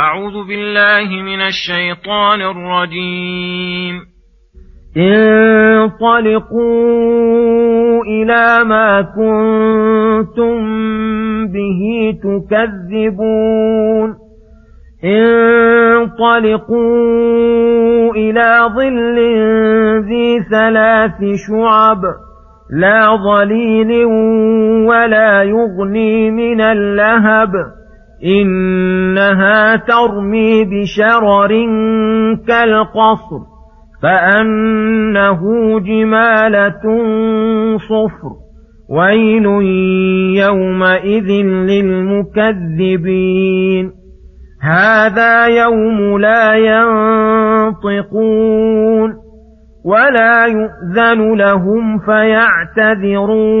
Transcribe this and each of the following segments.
أعوذ بالله من الشيطان الرجيم. انطلقوا إلى ما كنتم به تكذبون. انطلقوا إلى ظل ذي ثلاث شعب لا ظليل ولا يغني من اللهب. إنها ترمي بشرر كالقصر فأنه جمالة صفر. ويل يومئذ للمكذبين. هذا يوم لا ينطقون ولا يؤذن لهم فيعتذرون.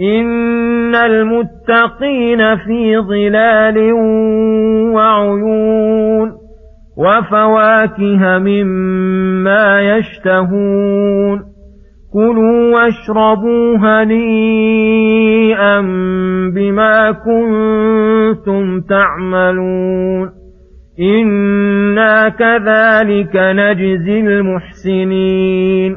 إن المتقين في ظلال وعيون وفواكه مما يشتهون كلوا واشربوا هنيئا بما كنتم تعملون إنا كذلك نجزي المحسنين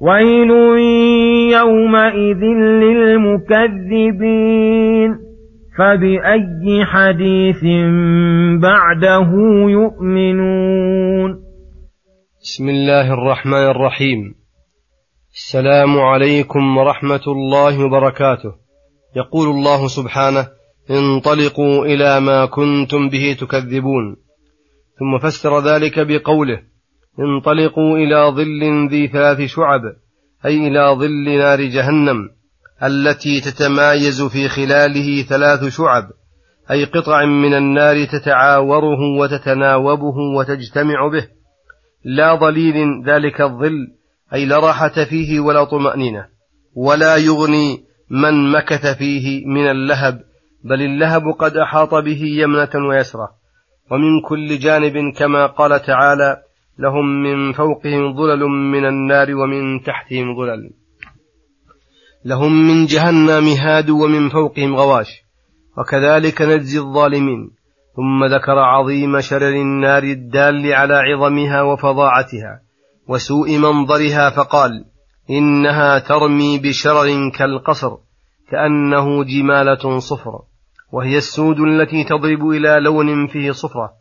ويل يومئذ للمكذبين فبأي حديث بعده يؤمنون بسم الله الرحمن الرحيم السلام عليكم ورحمة الله وبركاته يقول الله سبحانه انطلقوا إلى ما كنتم به تكذبون ثم فسر ذلك بقوله انطلقوا إلى ظل ذي ثلاث شعب أي إلى ظل نار جهنم التي تتمايز في خلاله ثلاث شعب أي قطع من النار تتعاوره وتتناوبه وتجتمع به. لا ظليل ذلك الظل أي لا راحة فيه ولا طمأنينة ولا يغني من مكث فيه من اللهب بل اللهب قد أحاط به يمنة ويسرة. ومن كل جانب كما قال تعالى لهم من فوقهم ظلل من النار ومن تحتهم ظلل. لهم من جهنم مهاد ومن فوقهم غواش. وكذلك نجزي الظالمين. ثم ذكر عظيم شرر النار الدال على عظمها وفظاعتها وسوء منظرها فقال إنها ترمي بشرر كالقصر كأنه جمالة صفر وهي السود التي تضرب إلى لون فيه صفرة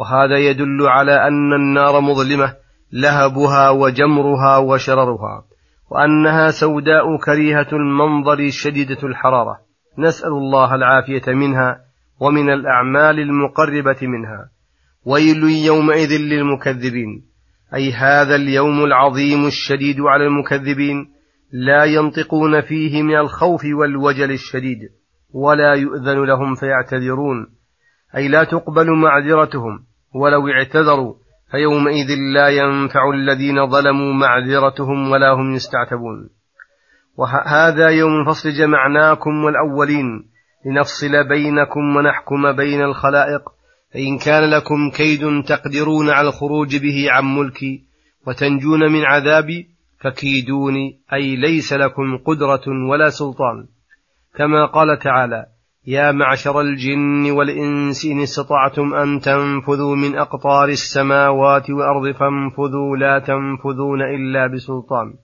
وهذا يدل على أن النار مظلمة لهبها وجمرها وشررها وأنها سوداء كريهة المنظر شديدة الحرارة. نسأل الله العافية منها ومن الأعمال المقربة منها. ويل يومئذ للمكذبين. أي هذا اليوم العظيم الشديد على المكذبين. لا ينطقون فيه من الخوف والوجل الشديد ولا يؤذن لهم فيعتذرون. أي لا تقبل معذرتهم ولو اعتذروا فيومئذ لا ينفع الذين ظلموا معذرتهم ولا هم يستعتبون. وهذا يوم الفصل جمعناكم والأولين لنفصل بينكم ونحكم بين الخلائق فإن كان لكم كيد تقدرون على الخروج به عن ملكي وتنجون من عذابي فكيدوني أي ليس لكم قدرة ولا سلطان. كما قال تعالى يا معشر الجن والإنس إن استطعتم أن تنفذوا من أقطار السماوات والأرض فانفذوا لا تنفذون إلا بسلطان.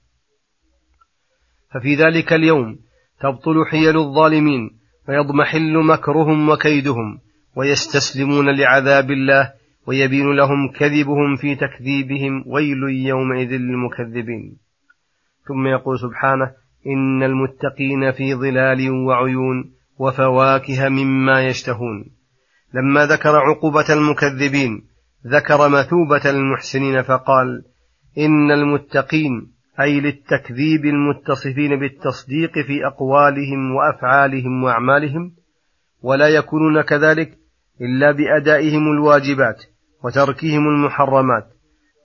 ففي ذلك اليوم تبطل حيل الظالمين ويضمحل مكرهم وكيدهم ويستسلمون لعذاب الله ويبين لهم كذبهم في تكذيبهم ويل يومئذ للمكذبين. ثم يقول سبحانه إن المتقين في ظلال وعيون وفواكه مما يشتهون. لما ذكر عقوبة المكذبين ذكر مثوبة المحسنين فقال إن المتقين أي للتكذيب المتصفين بالتصديق في أقوالهم وأفعالهم وأعمالهم ولا يكونون كذلك إلا بأدائهم الواجبات وتركهم المحرمات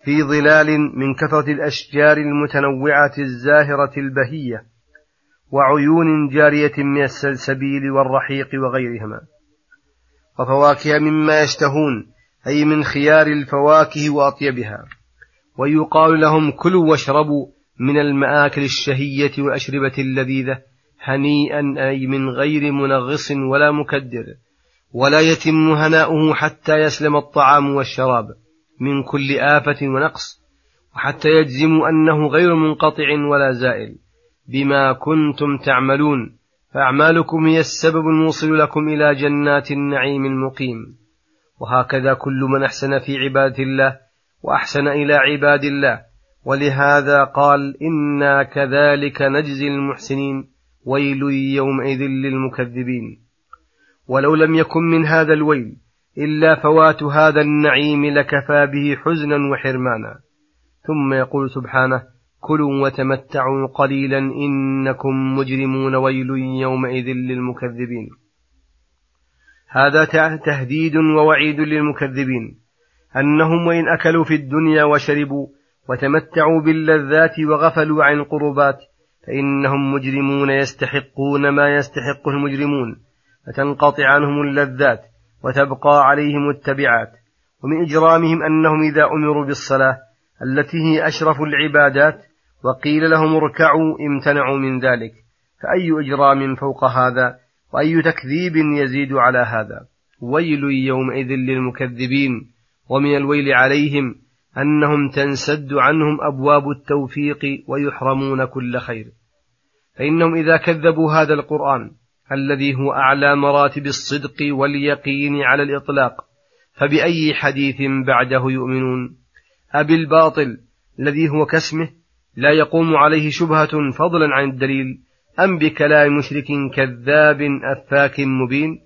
في ظلال من كثرة الأشجار المتنوعة الزاهرة البهية. وعيون جارية من السلسبيل والرحيق وغيرهما. وفواكه مما يشتهون أي من خيار الفواكه وأطيبها. ويقال لهم كلوا واشربوا من المآكل الشهية والأشربة اللذيذة هنيئا أي من غير منغص ولا مكدر. ولا يتم هناؤه حتى يسلم الطعام والشراب من كل آفة ونقص وحتى يجزموا أنه غير منقطع ولا زائل. بما كنتم تعملون فأعمالكم هي السبب الموصل لكم إلى جنات النعيم المقيم. وهكذا كل من أحسن في عبادة الله وأحسن إلى عباد الله. ولهذا قال إنا كذلك نجزي المحسنين. ويل يومئذ للمكذبين. ولو لم يكن من هذا الويل إلا فوات هذا النعيم لكفى به حزنا وحرمانا. ثم يقول سبحانه كلوا وتمتعوا قليلا إنكم مجرمون ويل يومئذ للمكذبين. هذا تهديد ووعيد للمكذبين. أنهم وإن أكلوا في الدنيا وشربوا وتمتعوا باللذات وغفلوا عن القربات فإنهم مجرمون يستحقون ما يستحقه المجرمون. فتنقطع عنهم اللذات وتبقى عليهم التبعات. ومن إجرامهم أنهم إذا أمروا بالصلاة التي هي أشرف العبادات وقيل لهم اركعوا امتنعوا من ذلك فأي إجرام فوق هذا؟ وأي تكذيب يزيد على هذا؟ ويل يومئذ للمكذبين ومن الويل عليهم أنهم تنسد عنهم أبواب التوفيق ويحرمون كل خير. فإنهم إذا كذبوا هذا القرآن الذي هو أعلى مراتب الصدق واليقين على الإطلاق فبأي حديث بعده يؤمنون؟ أبي الباطل الذي هو كاسمه لا يقوم عليه شبهة فضلا عن الدليل أم بكلام مشرك كذاب أفاك مبين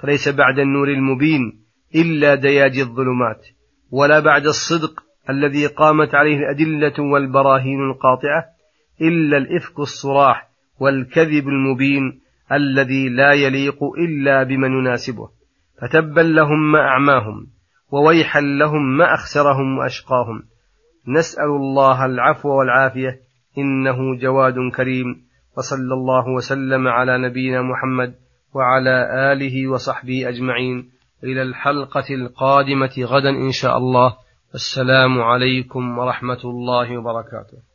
فليس بعد النور المبين إلا دياج الظلمات ولا بعد الصدق الذي قامت عليه الأدلة والبراهين القاطعة إلا الإفك الصراح والكذب المبين الذي لا يليق إلا بمن يناسبه. فتبا لهم ما أعماهم وويحا لهم ما أخسرهم وأشقاهم. نسأل الله العفو والعافية إنه جواد كريم. وصلى الله وسلم على نبينا محمد وعلى آله وصحبه أجمعين. إلى الحلقة القادمة غدا إن شاء الله. السلام عليكم ورحمة الله وبركاته.